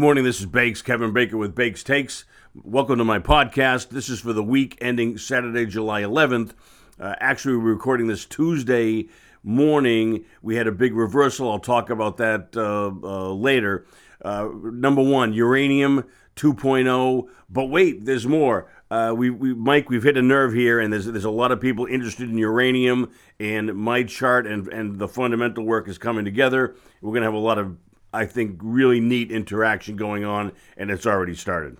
Good morning. This is Bakes, Kevin Baker with Bakes Takes. Welcome to my podcast. This is for the week ending Saturday, July 11th. Uh, actually, we're recording this Tuesday morning. We had a big reversal. I'll talk about that uh, uh, later. Uh, number one, uranium 2.0. But wait, there's more. Uh, we, we, Mike, we've hit a nerve here, and there's there's a lot of people interested in uranium, and my chart and and the fundamental work is coming together. We're gonna have a lot of I think, really neat interaction going on, and it's already started.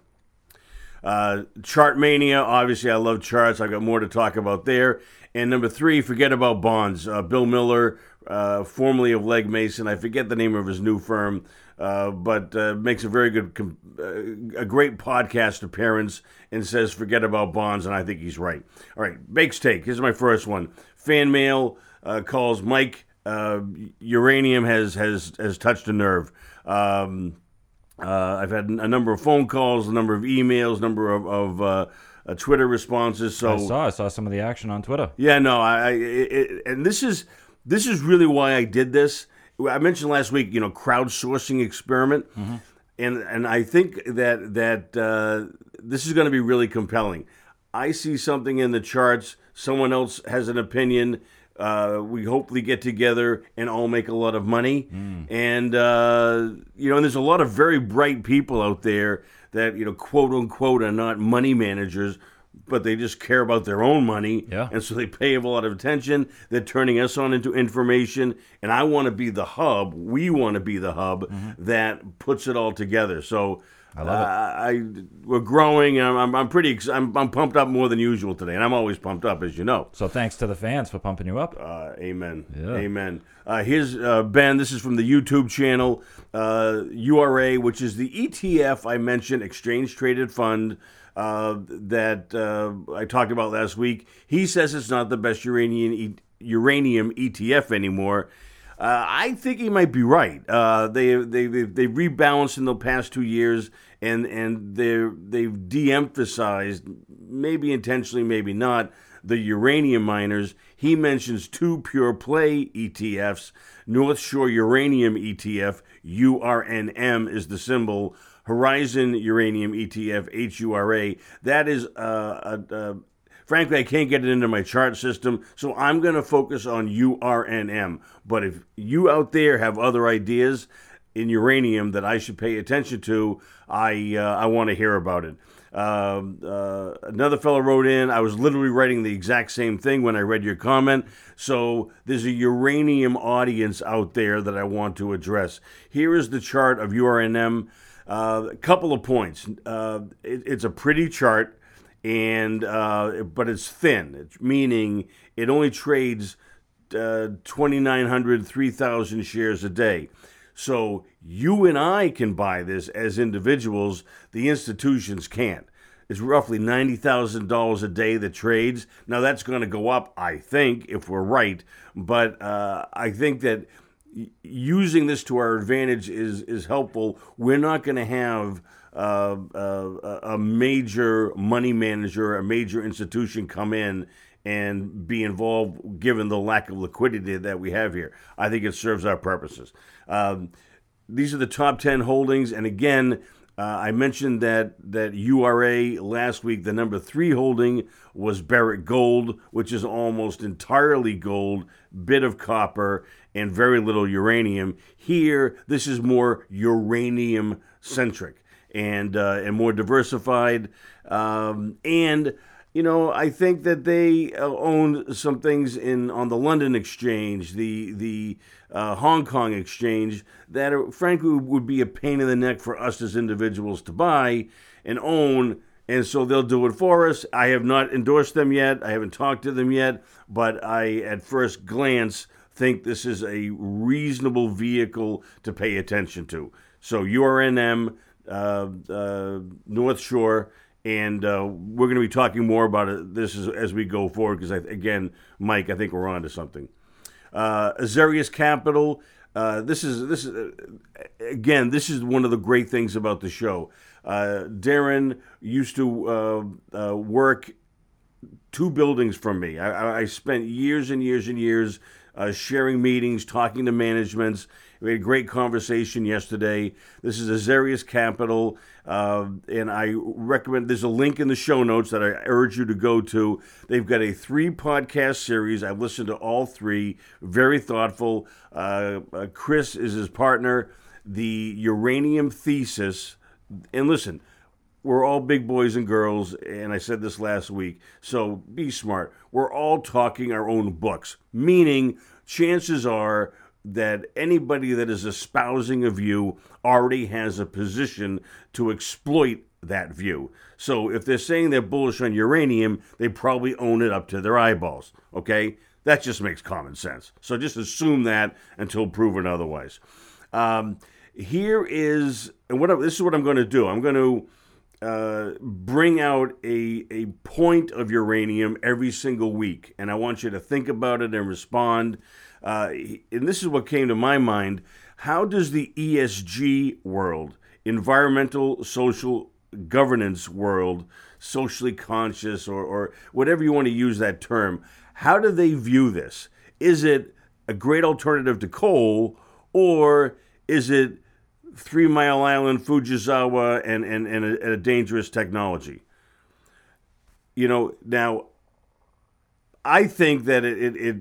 Uh, chart mania, obviously, I love charts. I've got more to talk about there. And number three, forget about bonds. Uh, Bill Miller, uh, formerly of Legg Mason, I forget the name of his new firm, uh, but uh, makes a very good, uh, a great podcast appearance and says forget about bonds, and I think he's right. All right, Bakes Take. Here's my first one. Fan mail calls Mike uh, uranium has has has touched a nerve. Um, uh, I've had a number of phone calls, a number of emails, number of, of uh, uh Twitter responses. So I saw I saw some of the action on Twitter. Yeah, no, I, it, and this is this is really why I did this. I mentioned last week, you know, crowdsourcing experiment, mm-hmm. and and I think that that uh, this is going to be really compelling. I see something in the charts. Someone else has an opinion uh, we hopefully get together and all make a lot of money. Mm. And, uh, you know, and there's a lot of very bright people out there that, you know, quote unquote, are not money managers, but they just care about their own money. Yeah. And so they pay a lot of attention. They're turning us on into information. And I want to be the hub. We want to be the hub mm-hmm. that puts it all together. So, I love it. Uh, I we're growing. I'm, I'm, I'm pretty. I'm, I'm pumped up more than usual today, and I'm always pumped up, as you know. So thanks to the fans for pumping you up. Uh, amen. Yeah. Amen. Uh, here's uh, Ben. This is from the YouTube channel URA, uh, which is the ETF I mentioned, exchange traded fund. Uh, that I talked about last week. He says it's not the best uranium uranium ETF anymore. Uh, I think he might be right. Uh, they they they rebalanced in the past two years, and and they they've de-emphasized, maybe intentionally, maybe not, the uranium miners. He mentions two pure play ETFs. North Shore Uranium ETF, URNM is the symbol. Horizon Uranium ETF, HURA. That is uh, a, Frankly, I can't get it into my chart system, so I'm going to focus on URNM. But if you out there have other ideas in uranium that I should pay attention to, I uh, I want to hear about it. Uh, uh, another fellow wrote in. I was literally writing the exact same thing when I read your comment. So there's a uranium audience out there that I want to address. Here is the chart of URNM. Uh, a couple of points. Uh, it, it's a pretty chart and uh, but it's thin, it's meaning it only trades uh, 2,900, 3,000 shares a day. So you and I can buy this as individuals, the institutions can't. It's roughly $90,000 a day that trades. Now, that's going to go up, I think, if we're right. But uh, I think that using this to our advantage is, is helpful. We're not going to have uh, uh, a major money manager, a major institution come in and be involved given the lack of liquidity that we have here. I think it serves our purposes. Um, these are the top 10 holdings. And again, uh, I mentioned that, that URA last week, the number three holding was Barrick Gold, which is almost entirely gold, bit of copper, and very little uranium. Here, this is more uranium centric and uh, and more diversified. Um, and you know, I think that they uh, own some things in on the London exchange, the the uh, Hong Kong exchange that, are, frankly, would be a pain in the neck for us as individuals to buy and own. And so they'll do it for us. I have not endorsed them yet. I haven't talked to them yet, but I, at first glance, think this is a reasonable vehicle to pay attention to. So URNM, uh, uh, North Shore, and uh, we're going to be talking more about it, this as, as we go forward. Because again, Mike, I think we're on to something. Uh, Azarius Capital. Uh, this is this is uh, again. This is one of the great things about the show. Uh, Darren used to uh, work two buildings from me. I, I, spent years and years and years sharing meetings, talking to managements, We had a great conversation yesterday. This is Azarius Capital, uh, and I recommend there's a link in the show notes that I urge you to go to. They've got a three podcast series. I've listened to all three, very thoughtful. Uh, uh, Chris is his partner. The Uranium Thesis, and listen, we're all big boys and girls, and I said this last week, so be smart. We're all talking our own books, meaning chances are that anybody that is espousing a view already has a position to exploit that view. So if they're saying they're bullish on uranium, they probably own it up to their eyeballs. Okay? That just makes common sense. So just assume that until proven otherwise. Um, here is, and what I, this is what I'm going to do. I'm going to uh, bring out a, a point of uranium every single week, and I want you to think about it and respond. Uh, and this is what came to my mind. How does the ESG world, environmental, social governance world, socially conscious, or, or whatever you want to use that term, how do they view this? Is it a great alternative to coal, or is it Three Mile Island, Fujisawa, and, and, and, a, a dangerous technology? You know, now, I think that it, it, it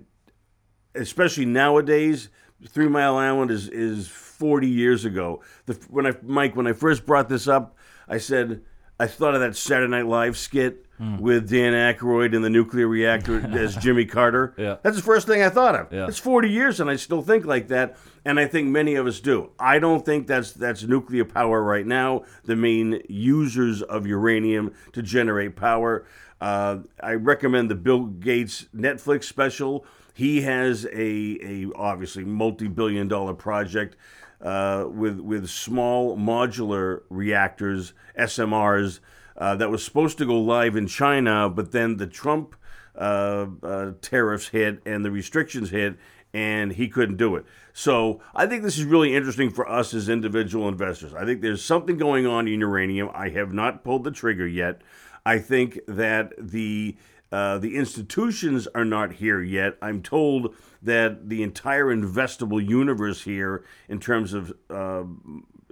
especially nowadays, Three Mile Island is is 40 years ago. The, when I Mike, when I first brought this up, I said I thought of that Saturday Night Live skit mm. with Dan Aykroyd in the nuclear reactor as Jimmy Carter. Yeah. That's the first thing I thought of. Yeah. It's 40 years and I still think like that, and I think many of us do. I don't think that's that's nuclear power right now. The main users of uranium to generate power. Uh, I recommend the Bill Gates Netflix special he has a, a obviously multi-billion dollar project uh, with with small modular reactors, SMRs, uh, that was supposed to go live in China, but then the Trump uh, uh, tariffs hit and the restrictions hit, and he couldn't do it. So I think this is really interesting for us as individual investors. I think there's something going on in uranium. I have not pulled the trigger yet. I think that the uh, the institutions are not here yet. I'm told that the entire investable universe here, in terms of uh,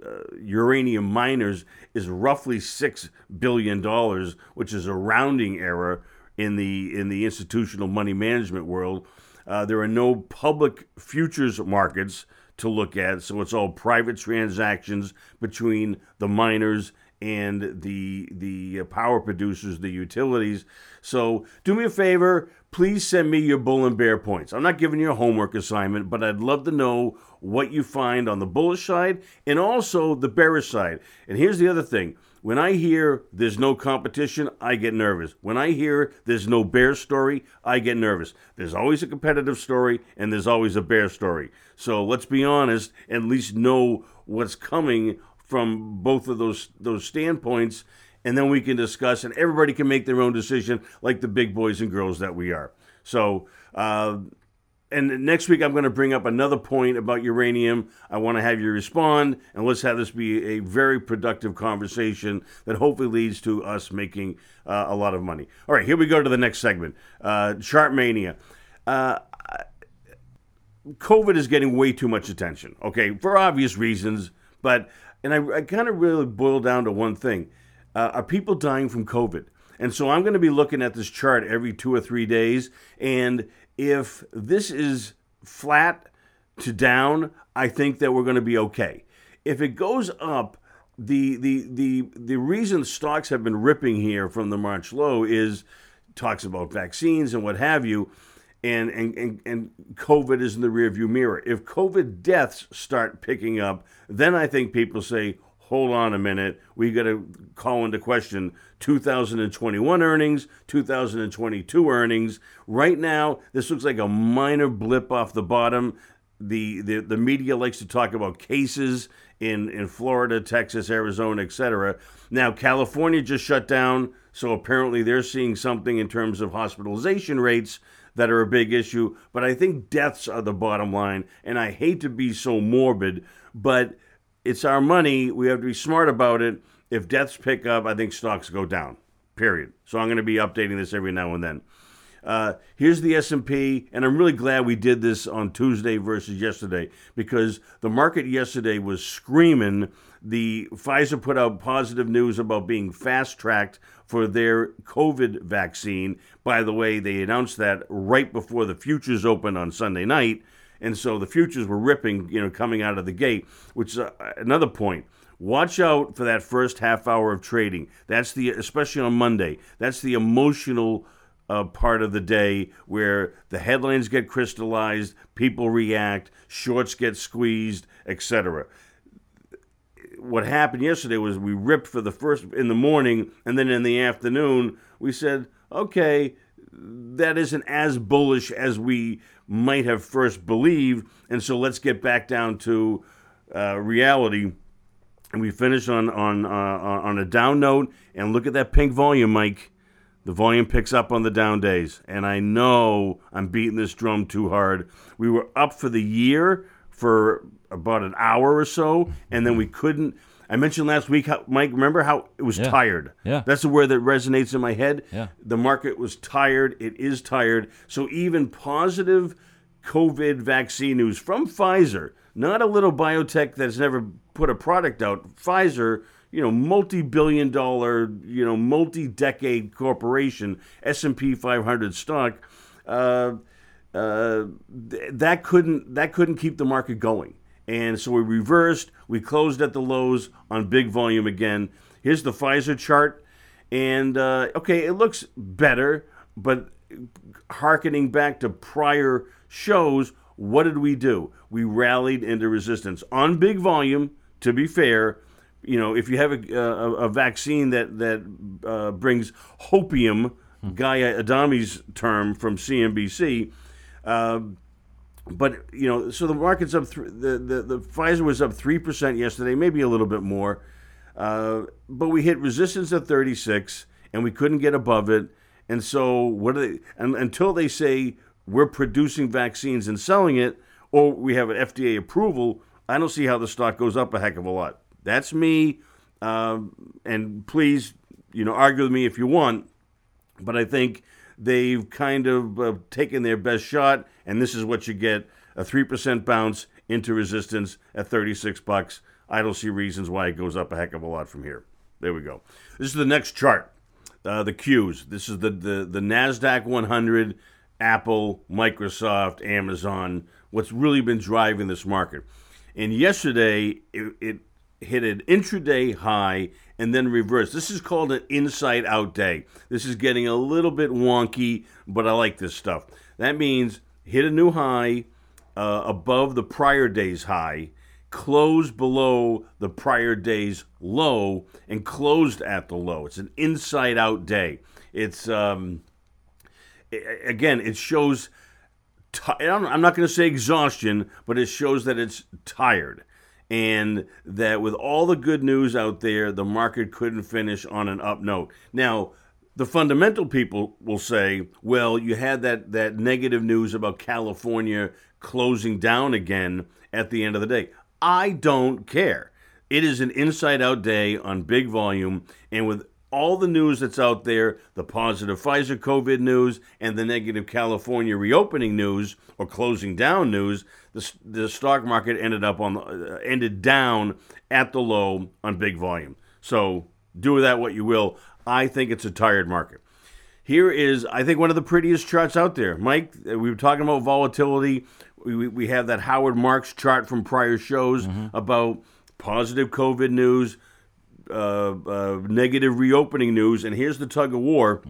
uh, uranium miners, is roughly six billion dollars, which is a rounding error in the in the institutional money management world. Uh, there are no public futures markets to look at, so it's all private transactions between the miners and the the power producers, the utilities. So do me a favor, please send me your bull and bear points. I'm not giving you a homework assignment, but I'd love to know what you find on the bullish side and also the bearish side. And here's the other thing. When I hear there's no competition, I get nervous. When I hear there's no bear story, I get nervous. There's always a competitive story and there's always a bear story. So let's be honest, at least know what's coming from both of those those standpoints, and then we can discuss, and everybody can make their own decision, like the big boys and girls that we are. So. Uh, and next week, I'm going to bring up another point about uranium. I want to have you respond, and let's have this be a very productive conversation that hopefully leads to us making uh, a lot of money. All right, here we go to the next segment uh, Chart Mania. Uh, COVID is getting way too much attention, okay, for obvious reasons, but and I, I kind of really boil down to one thing: uh, are people dying from COVID? And so I'm going to be looking at this chart every two or three days, and if this is flat to down, I think that we're going to be okay. If it goes up, the the the the reason stocks have been ripping here from the March low is talks about vaccines and what have you and, and, and, and COVID is in the rearview mirror. If COVID deaths start picking up, then I think people say, hold on a minute, we got to call into question 2021 earnings, 2022 earnings. Right now, this looks like a minor blip off the bottom. The, the, the media likes to talk about cases in, in Florida, Texas, Arizona, etc. Now, California just shut down, so apparently they're seeing something in terms of hospitalization rates that are a big issue, but I think deaths are the bottom line. And I hate to be so morbid, but it's our money. We have to be smart about it. If deaths pick up, I think stocks go down, period. So I'm going to be updating this every now and then. Uh, here's the S&P, and I'm really glad we did this on Tuesday versus yesterday because the market yesterday was screaming. The Pfizer put out positive news about being fast tracked for their COVID vaccine. By the way, they announced that right before the futures opened on Sunday night, and so the futures were ripping, you know, coming out of the gate. Which is uh, another point. Watch out for that first half hour of trading. That's the especially on Monday. That's the emotional uh, part of the day where the headlines get crystallized, people react, shorts get squeezed, etc. What happened yesterday was we ripped for the first in the morning, and then in the afternoon we said, okay, that isn't as bullish as we might have first believed, and so let's get back down to uh, reality. And we finished on on uh, on a down note. And look at that pink volume, Mike the volume picks up on the down days. And I know I'm beating this drum too hard. We were up for the year for about an hour or so, and then we couldn't. I mentioned last week, how, Mike, remember how it was Yeah. tired? Yeah. That's the word that resonates in my head. Yeah. The market was tired. It is tired. So even positive COVID vaccine news from Pfizer, not a little biotech that's never put a product out. Pfizer, you know, multi-billion dollar, you know, multi-decade corporation, S&P 500 stock, uh, uh, th- that couldn't that couldn't keep the market going. And so we reversed. We closed at the lows on big volume again. Here's the Pfizer chart, and uh, okay, it looks better, but harkening back to prior shows, what did we do? We rallied into resistance on big volume. To be fair, you know, if you have a, a, a vaccine that that uh, brings hopium, Guy Adami's term from CNBC, uh, but you know, so the market's up. Th- the, the the Pfizer was up three percent yesterday, maybe a little bit more, uh, but we hit resistance at thirty six, and we couldn't get above it. And so, what are they? And, until they say we're producing vaccines and selling it, or we have an FDA approval, I don't see how the stock goes up a heck of a lot. That's me. Um, and please, you know, argue with me if you want but I think they've kind of uh, taken their best shot, and this is what you get: a three percent bounce into resistance at thirty-six bucks. I don't see reasons why it goes up a heck of a lot from here. There we go. This is the next chart. Uh, the Qs. This is the, the the Nasdaq 100, Apple, Microsoft, Amazon. What's really been driving this market? And yesterday it, it hit an intraday high and then reverse. This is called an inside out day. This is getting a little bit wonky, but I like this stuff. That means hit a new high uh, above the prior day's high, close below the prior day's low, and closed at the low. It's an inside out day. It's, um, again, it shows. T- I'm not going to say exhaustion, but it shows that it's tired and that with all the good news out there, the market couldn't finish on an up note. Now, the fundamental people will say, well, you had that, that negative news about California closing down again at the end of the day. I don't care. It is an inside out day on big volume, and with all the news that's out there the positive Pfizer COVID news and the negative California reopening news or closing down news the, the stock market ended up on the, uh, ended down at the low on big volume so do with that what you will I think it's a tired market here is, I think, one of the prettiest charts out there. Mike, uh, we were talking about volatility. We, we, we have that Howard Marks chart from prior shows about positive COVID news, uh, uh, negative reopening news, and here's the tug of war.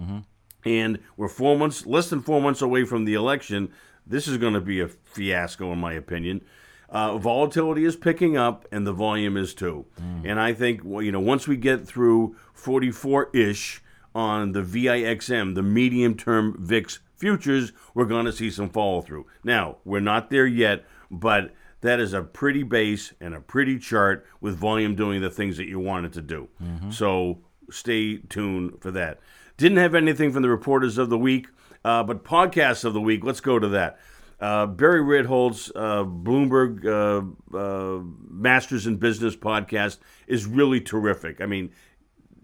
And we're four months, less than four months away from the election. This is going to be a fiasco, in my opinion. Uh, volatility is picking up, and the volume is too. And I think, well, you know, once we get through 44 ish on the VIXM, the medium term VIX futures, we're going to see some follow through. Now, we're not there yet, but that is a pretty base and a pretty chart with volume doing the things that you want it to do. So stay tuned for that. Didn't have anything from the reporters of the week, uh, but podcasts of the week, let's go to that. Uh, Barry Ritholtz, uh, Bloomberg uh, uh, Masters in Business podcast is really terrific. I mean,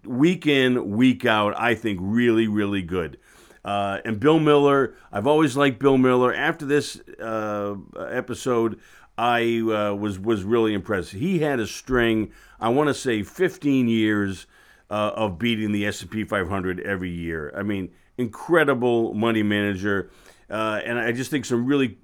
week in, week out, I think really, really good. Uh, and Bill Miller, I've always liked Bill Miller. After this uh, episode, I uh, was was really impressed. He had a string, I want to say, 15 years uh, of beating the S&P 500 every year. I mean, incredible money manager. Uh, and I just think some really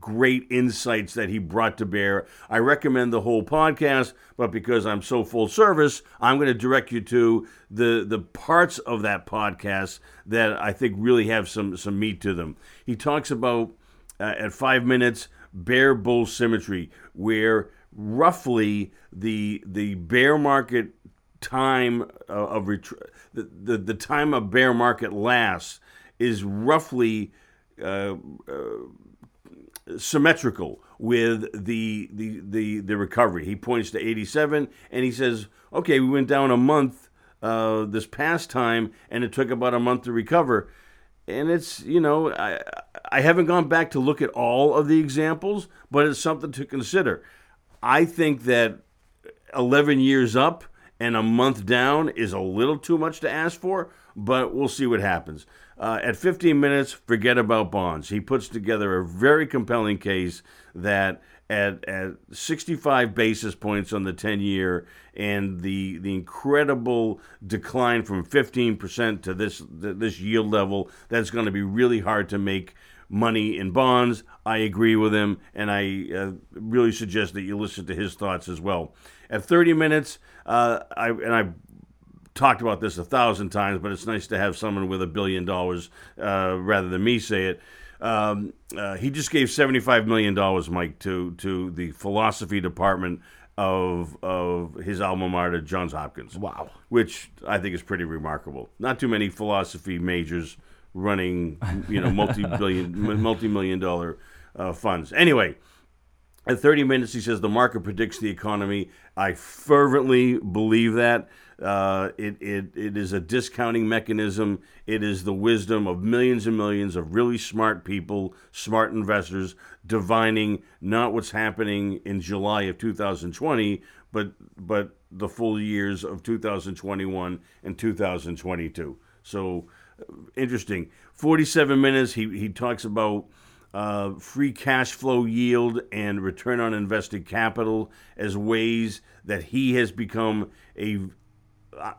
great insights that he brought to bear. I recommend the whole podcast, but because I'm so full service, I'm going to direct you to the the parts of that podcast that I think really have some some meat to them. He talks about uh, at five minutes bear bull symmetry, where roughly the the bear market time of retreat, the, the the time a bear market lasts is roughly uh, uh, symmetrical with the, the the the recovery. He points to 87 and he says, "Okay, we went down a month uh, this past time, and it took about a month to recover." And it's you know I I haven't gone back to look at all of the examples, but it's something to consider. I think that 11 years up and a month down is a little too much to ask for, but we'll see what happens. Uh, at 15 minutes, forget about Bonds. He puts together a very compelling case that at, at 65 basis points on the 10 year and the the incredible decline from 15% to this this yield level that's going to be really hard to make money in bonds I agree with him and I uh, really suggest that you listen to his thoughts as well at 30 minutes uh, I and I talked about this a thousand times, but it's nice to have someone with a billion dollars uh, rather than me say it. Um, uh, he just gave seventy-five million dollars, Mike, to to the philosophy department of of his alma mater, Johns Hopkins. Wow, which I think is pretty remarkable. Not too many philosophy majors running, you know, multi-billion, multi-million dollar uh, funds. Anyway. At 30 minutes, he says the market predicts the economy. I fervently believe that. Uh, it, it, it is a discounting mechanism. It is the wisdom of millions and millions of really smart people, smart investors, divining not what's happening in July of 2020, but, but the full years of 2021 and 2022. So interesting. 47 minutes, he, he talks about. Uh, free cash flow yield and return on invested capital as ways that he has become a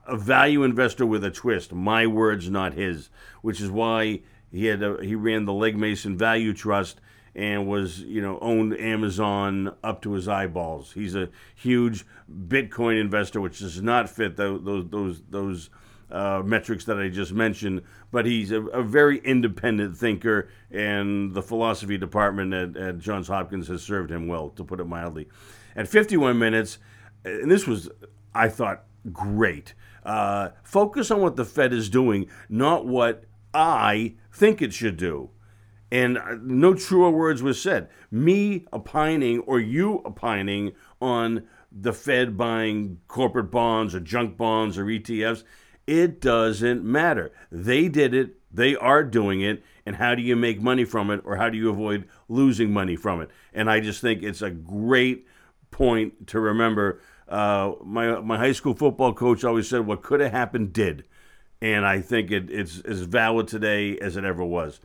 a value investor with a twist. My words, not his. Which is why he had a, he ran the Legg Mason Value Trust and was you know owned Amazon up to his eyeballs. He's a huge Bitcoin investor, which does not fit those those those, those uh, metrics that I just mentioned. But he's a, a, very independent thinker, and the philosophy department at, at Johns Hopkins has served him well, to put it mildly. At 51 minutes, and this was I thought great. Uh, focus on what the Fed is doing, not what I think it should do. And uh, no truer words were said. Me opining or you opining on the Fed buying corporate bonds or junk bonds or ETFs, it doesn't matter. They did it, they are doing it, and how do you make money from it or how do you avoid losing money from it? And I just think it's a great point to remember uh, my my high school football coach always said, "What could have happened did," and I think it, it's as valid today as it ever was.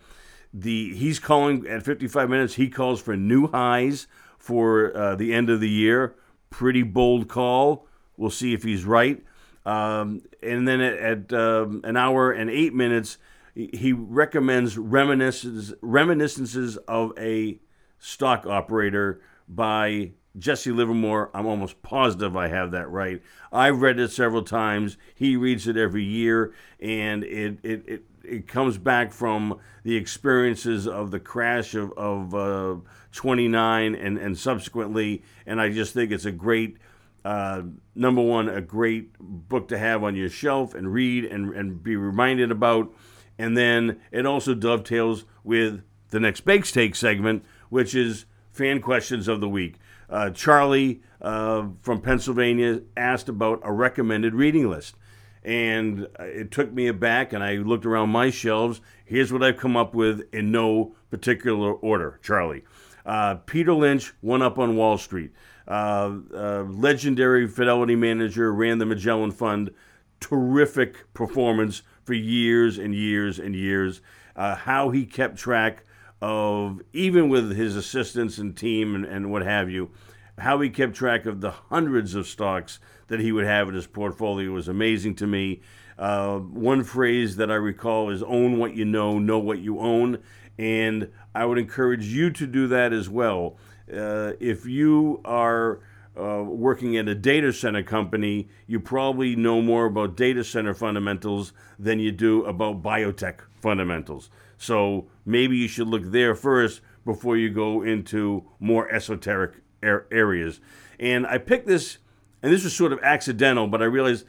The he's calling at 55 minutes. He calls for new highs for uh, the end of the year. Pretty bold call. We'll see if he's right. Um, and then at, at um, an hour and eight minutes, he recommends reminiscences, reminiscences of a stock operator by Jesse Livermore, I'm almost positive I have that right. I've read it several times. He reads it every year, and it it, it, it comes back from the experiences of the crash of, of uh, 29 and, and subsequently. And I just think it's a great, uh, number one, a great book to have on your shelf and read and, and be reminded about. And then it also dovetails with the next Bakes Take segment, which is fan questions of the week. Uh, Charlie uh, from Pennsylvania asked about a recommended reading list. And it took me aback, and I looked around my shelves. Here's what I've come up with in no particular order, Charlie. Uh, Peter Lynch, One Up on Wall Street. Uh, uh, legendary Fidelity manager, ran the Magellan Fund. Terrific performance for years and years and years. Uh, how he kept track of, even with his assistants and team and, and what have you, how he kept track of the hundreds of stocks that he would have in his portfolio was amazing to me. Uh, one phrase that I recall is own what you know, know what you own. And I would encourage you to do that as well. Uh, if you are uh, working at a data center company, you probably know more about data center fundamentals than you do about biotech fundamentals. So maybe you should look there first before you go into more esoteric areas. And I picked this, and this was sort of accidental, but I realized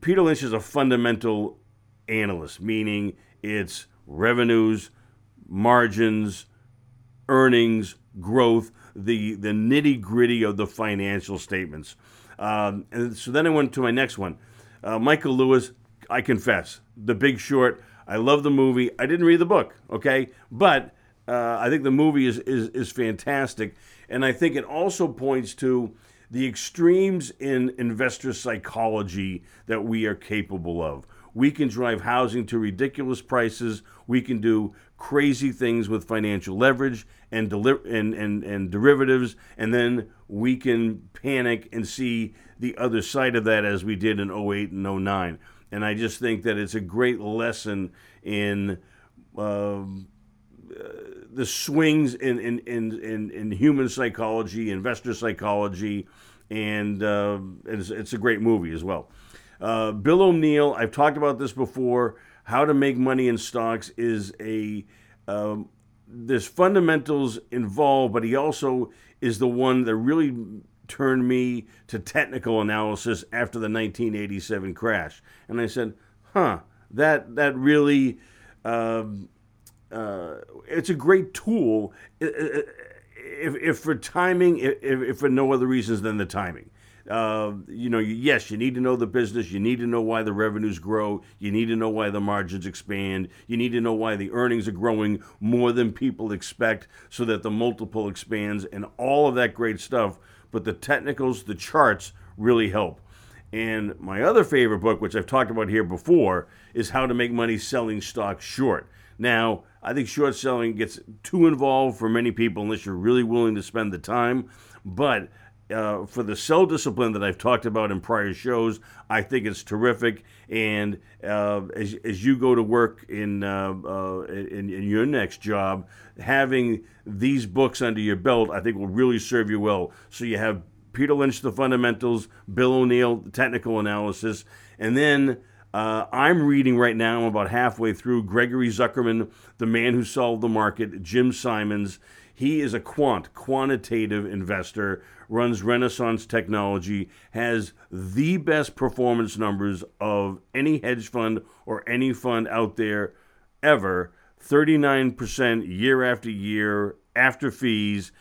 Peter Lynch is a fundamental analyst, meaning it's revenues, margins, earnings, growth, the, the nitty gritty of the financial statements. Um, and so then I went to my next one. Uh, Michael Lewis, I confess, The Big Short. I love the movie. I didn't read the book, okay? But uh, I think the movie is, is, is fantastic. And I think it also points to the extremes in investor psychology that we are capable of. We can drive housing to ridiculous prices. We can do crazy things with financial leverage and, deli- and, and, and derivatives. And then we can panic and see the other side of that as we did in 08 and 09. And I just think that it's a great lesson in. Um, the swings in, in, in, in, in human psychology, investor psychology, and uh, it's, it's, a great movie as well. Uh, Bill O'Neil, I've talked about this before. How to make money in stocks is a um, there's fundamentals involved, but he also is the one that really turned me to technical analysis after the 1987 crash. And I said, "Huh, that that really." Um, uh, it's a great tool if, if for timing, if, if for no other reasons than the timing. Uh, you know, yes, you need to know the business. You need to know why the revenues grow. You need to know why the margins expand. You need to know why the earnings are growing more than people expect so that the multiple expands and all of that great stuff. But the technicals, the charts really help. And my other favorite book, which I've talked about here before, is How to Make Money Selling Stocks Short. Now, I think short selling gets too involved for many people unless you're really willing to spend the time. But uh, for the sell discipline that I've talked about in prior shows, I think it's terrific. And uh, as, as you go to work in, uh, uh in, in your next job, having these books under your belt, I think will really serve you well. So you have Peter Lynch, the fundamentals, Bill O'Neil, the technical analysis, and then uh, I'm reading right now, I'm about halfway through Gregory Zuckerman, The Man Who Solved the Market, Jim Simons. He is a quant, quantitative investor, runs Renaissance Technology, has the best performance numbers of any hedge fund or any fund out there ever 39% year after year after fees.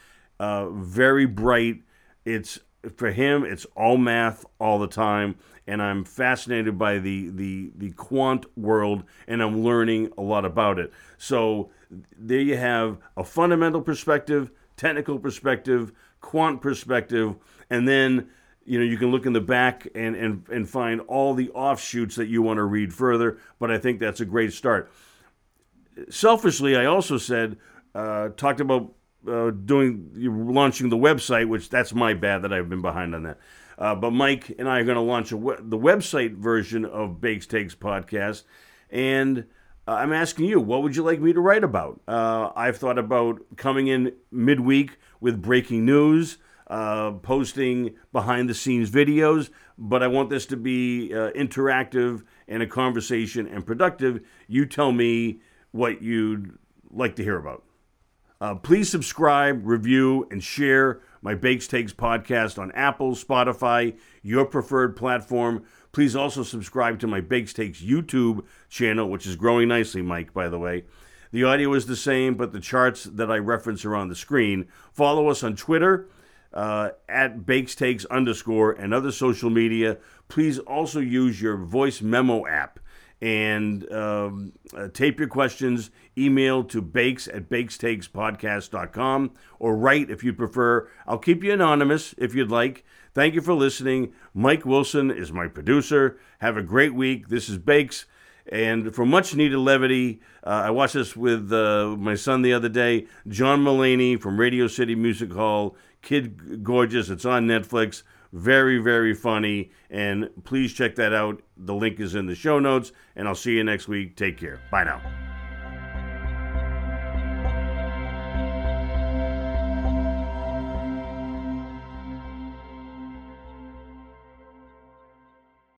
Uh, very bright. It's for him, it's all math all the time and I'm fascinated by the, the, the quant world, and I'm learning a lot about it. So there you have a fundamental perspective, technical perspective, quant perspective, and then you know you can look in the back and, and, and find all the offshoots that you want to read further. But I think that's a great start. Selfishly, I also said uh, talked about uh, doing launching the website, which that's my bad that I've been behind on that. Uh, but Mike and I are going to launch we- the website version of Bakes Takes podcast, and uh, I'm asking you, what would you like me to write about? Uh, I've thought about coming in midweek with breaking news, uh, posting behind the scenes videos, but I want this to be uh, interactive and a conversation and productive. You tell me what you'd like to hear about. Uh, please subscribe, review, and share my Bakes Takes podcast on Apple, Spotify, your preferred platform. Please also subscribe to my Bakes Takes YouTube channel, which is growing nicely, Mike, by the way. The audio is the same, but the charts that I reference are on the screen. Follow us on Twitter uh, at Bakes Takes underscore and other social media. Please also use your voice memo app and um, uh, tape your questions. Email to bakes at bakestakespodcast.com or write if you prefer. I'll keep you anonymous if you'd like. Thank you for listening. Mike Wilson is my producer. Have a great week. This is Bakes, And for much needed levity, uh, I watched this with uh, my son the other day. John Mulaney from Radio City Music Hall, Kid Gorgeous. It's on Netflix. Very, very funny. And please check that out. The link is in the show notes. And I'll see you next week. Take care. Bye now.